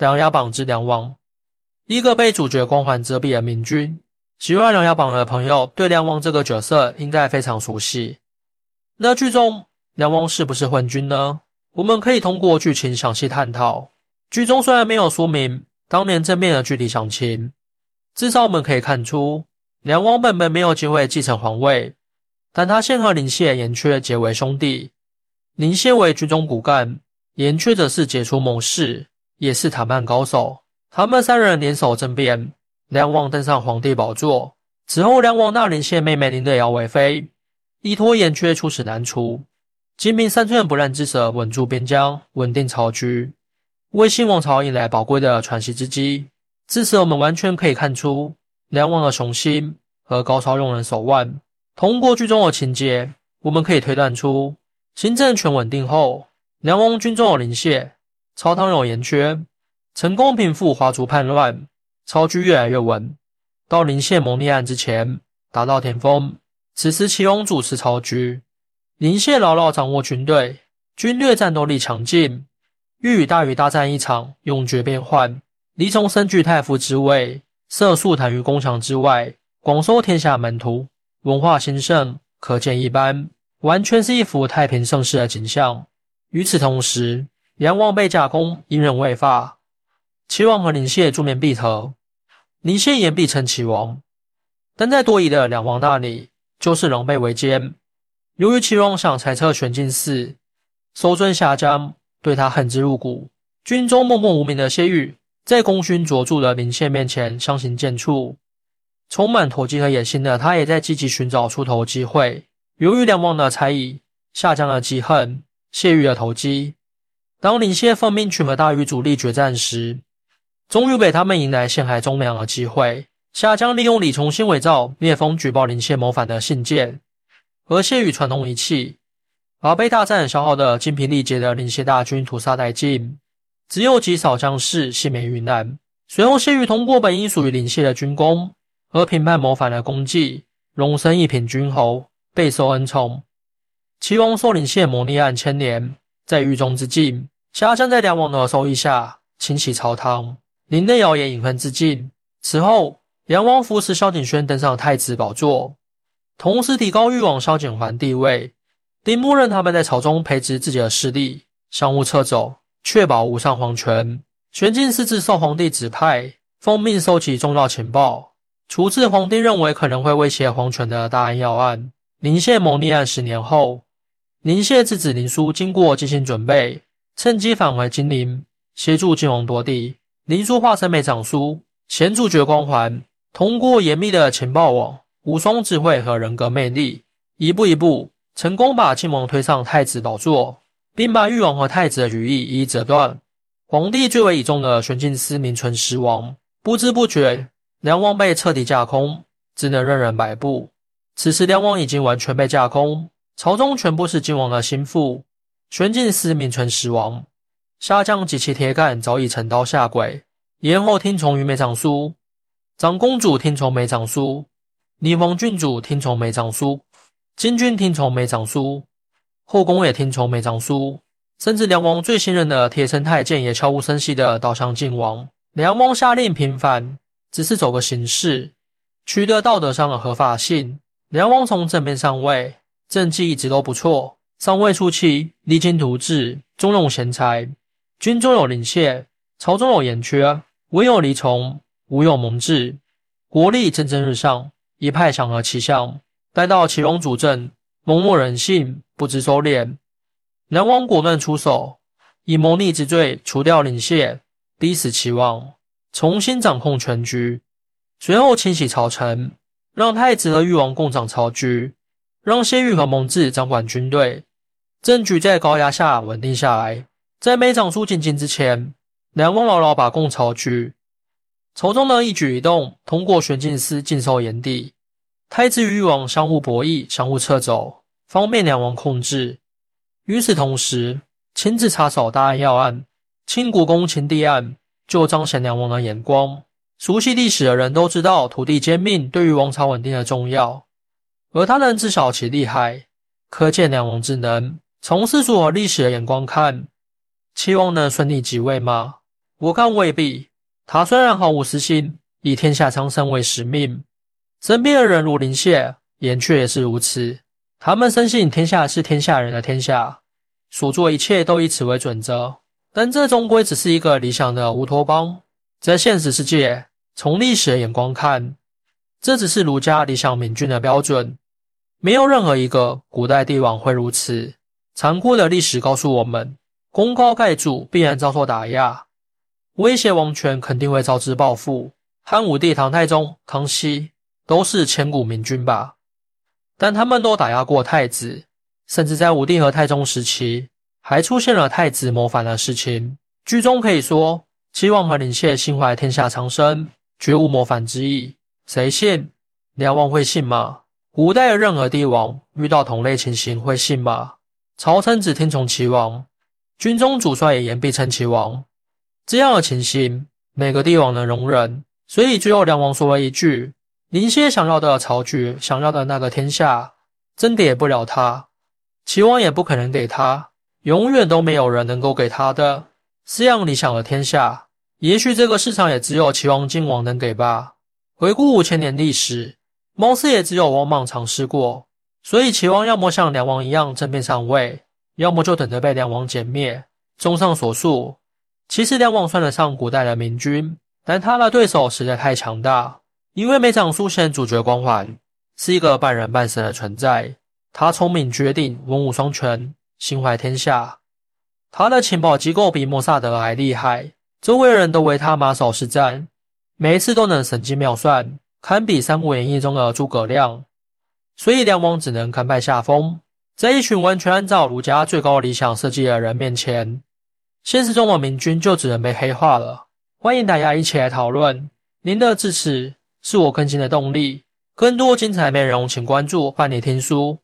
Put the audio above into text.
琅琊榜之梁王，一个被主角光环遮蔽的明君。喜欢琅琊榜的朋友对梁王这个角色应该非常熟悉。那剧中梁王是不是昏君呢？我们可以通过剧情详细探讨。剧中虽然没有说明当年正面的具体详情，至少我们可以看出梁王本本没有机会继承皇位，但他先和林谢、严缺结为兄弟。林谢为军中骨干，严缺则是杰出谋士。也是谈判高手，他们三人联手政变，梁王登上皇帝宝座。此后，梁王纳林谢妹妹林的瑶为妃，依托严缺出使南楚，精明三寸不烂之舌，稳住边疆，稳定朝局，为新王朝迎来宝贵的喘息之机。至此，我们完全可以看出梁王的雄心和高超用人手腕。通过剧中的情节，我们可以推断出，新政权稳定后，梁王军中有林谢。朝堂有言缺，成功平复华族叛乱，朝局越来越稳。到临谢谋逆案之前，达到巅峰。此时齐王主持朝局，临谢牢牢掌握军队，军略战斗力强劲，欲与大禹大战一场，永绝变幻。黎崇身居太傅之位，色素坦于宫墙之外，广收天下门徒，文化兴盛，可见一斑，完全是一幅太平盛世的景象。与此同时，梁王被架空，隐忍未发。齐王和林谢助面必合，林谢言必称齐王。但在多疑的两王那里，就是狼狈为奸。由于齐王想裁撤玄镜寺，收尊下江，对他恨之入骨。军中默默无名的谢玉，在功勋卓著的林谢面前相形见绌。充满投机和野心的他，也在积极寻找出头机会。由于梁王的猜疑，下降了记恨谢玉的投机。当林谢奉命去和大禹主力决战时，终于被他们迎来陷害忠良的机会。夏江利用李重新伪造聂风举报林谢谋反的信件，而谢宇传动仪器，把被大战消耗的精疲力竭的林谢大军屠杀殆尽，只有极少将士幸免于难。随后，谢宇通过本应属于林谢的军功和平叛谋反的功绩，荣升一品军侯，备受恩宠。齐王受林谢谋逆案牵连。在狱中之际，夏江在梁王的授意下清洗朝堂，林内瑶也隐恨自尽。此后，梁王扶持萧景轩登上太子宝座，同时提高誉王萧景桓地位，并默认他们在朝中培植自己的势力，相互撤走，确保无上皇权。玄镜司自受皇帝指派，奉命收集重要情报，处置皇帝认为可能会威胁皇权的大案要案。林谢谋逆案十年后。林谢之子林殊经过精心准备，趁机返回金陵，协助晋王夺帝。林殊化身梅长苏，前主角光环，通过严密的情报网、无双智慧和人格魅力，一步一步成功把晋王推上太子宝座，并把誉王和太子的羽翼一一折断。皇帝最为倚重的玄镜司名存实亡，不知不觉，梁王被彻底架空，只能任人摆布。此时，梁王已经完全被架空。朝中全部是晋王的心腹，玄镜司名存实亡，下将及其铁杆早已成刀下跪，延后听从于梅长苏，长公主听从梅长苏，宁王郡主听从梅长苏，金军听从梅长苏，后宫也听从梅长苏，甚至梁王最信任的铁城太监也悄无声息地倒向晋王。梁王下令平反，只是走个形式，取得道德上的合法性。梁王从正面上位。政绩一直都不错，上位初期励精图治，重用贤才，军中有林谢，朝中有严缺，文有李崇，武有蒙挚，国力蒸蒸日上，一派祥和气象。待到齐王主政，蒙漠人性，不知收敛，南王果断出手，以谋逆之罪除掉林谢，逼死齐王，重新掌控全局。随后清洗朝臣，让太子和誉王共掌朝局。让谢玉和蒙挚掌管军队，政局在高压下稳定下来。在没长苏进京之前，梁王牢牢把控朝局，朝中的一举一动通过玄镜司尽收眼底。太子与誉王相互博弈，相互撤走，方便梁王控制。与此同时，亲自插手大案要案，清国公秦帝案，就彰显梁王的眼光。熟悉历史的人都知道，土地兼并对于王朝稳定的重要。而他能知晓其厉害，可见梁王之能。从世俗和历史的眼光看，齐王能顺利即位吗？我看未必。他虽然毫无私心，以天下苍生为使命，身边的人如林谢，言却也是如此。他们深信天下是天下人的天下，所做一切都以此为准则。但这终归只是一个理想的乌托邦。在现实世界，从历史的眼光看，这只是儒家理想明君的标准。没有任何一个古代帝王会如此。残酷的历史告诉我们，功高盖主必然遭受打压，威胁王权肯定会招致报复。汉武帝、唐太宗、康熙都是千古明君吧？但他们都打压过太子，甚至在武帝和太宗时期，还出现了太子谋反的事情。剧中可以说，齐王和林谢心怀天下苍生，绝无谋反之意。谁信？梁王会信吗？古代的任何帝王遇到同类情形会信吗？朝臣只听从齐王，军中主帅也言必称齐王，这样的情形，哪个帝王能容忍？所以最后梁王说了一句：“林歇想要的朝局，想要的那个天下，真给不了他，齐王也不可能给他，永远都没有人能够给他的。这样理想的天下，也许这个世上也只有齐王、晋王能给吧。回顾五千年历史，貌似也只有王莽尝试过。所以齐王要么像梁王一样正面上位，要么就等着被梁王歼灭。综上所述，其实梁王算得上古代的明君。”但他的对手实在太强大，因为没长出现主角光环，是一个半人半神的存在。他聪明绝顶，文武双全，心怀天下。他的情报机构比莫萨德还厉害，周围人都为他马首是瞻，每一次都能神机妙算，堪比《三国演义》中的诸葛亮。所以梁王只能甘拜下风，在一群完全按照儒家最高理想设计的人面前，现实中的明君就只能被黑化了。欢迎大家一起来讨论，您的支持是我更新的动力。更多精彩内容，请关注伴你听书。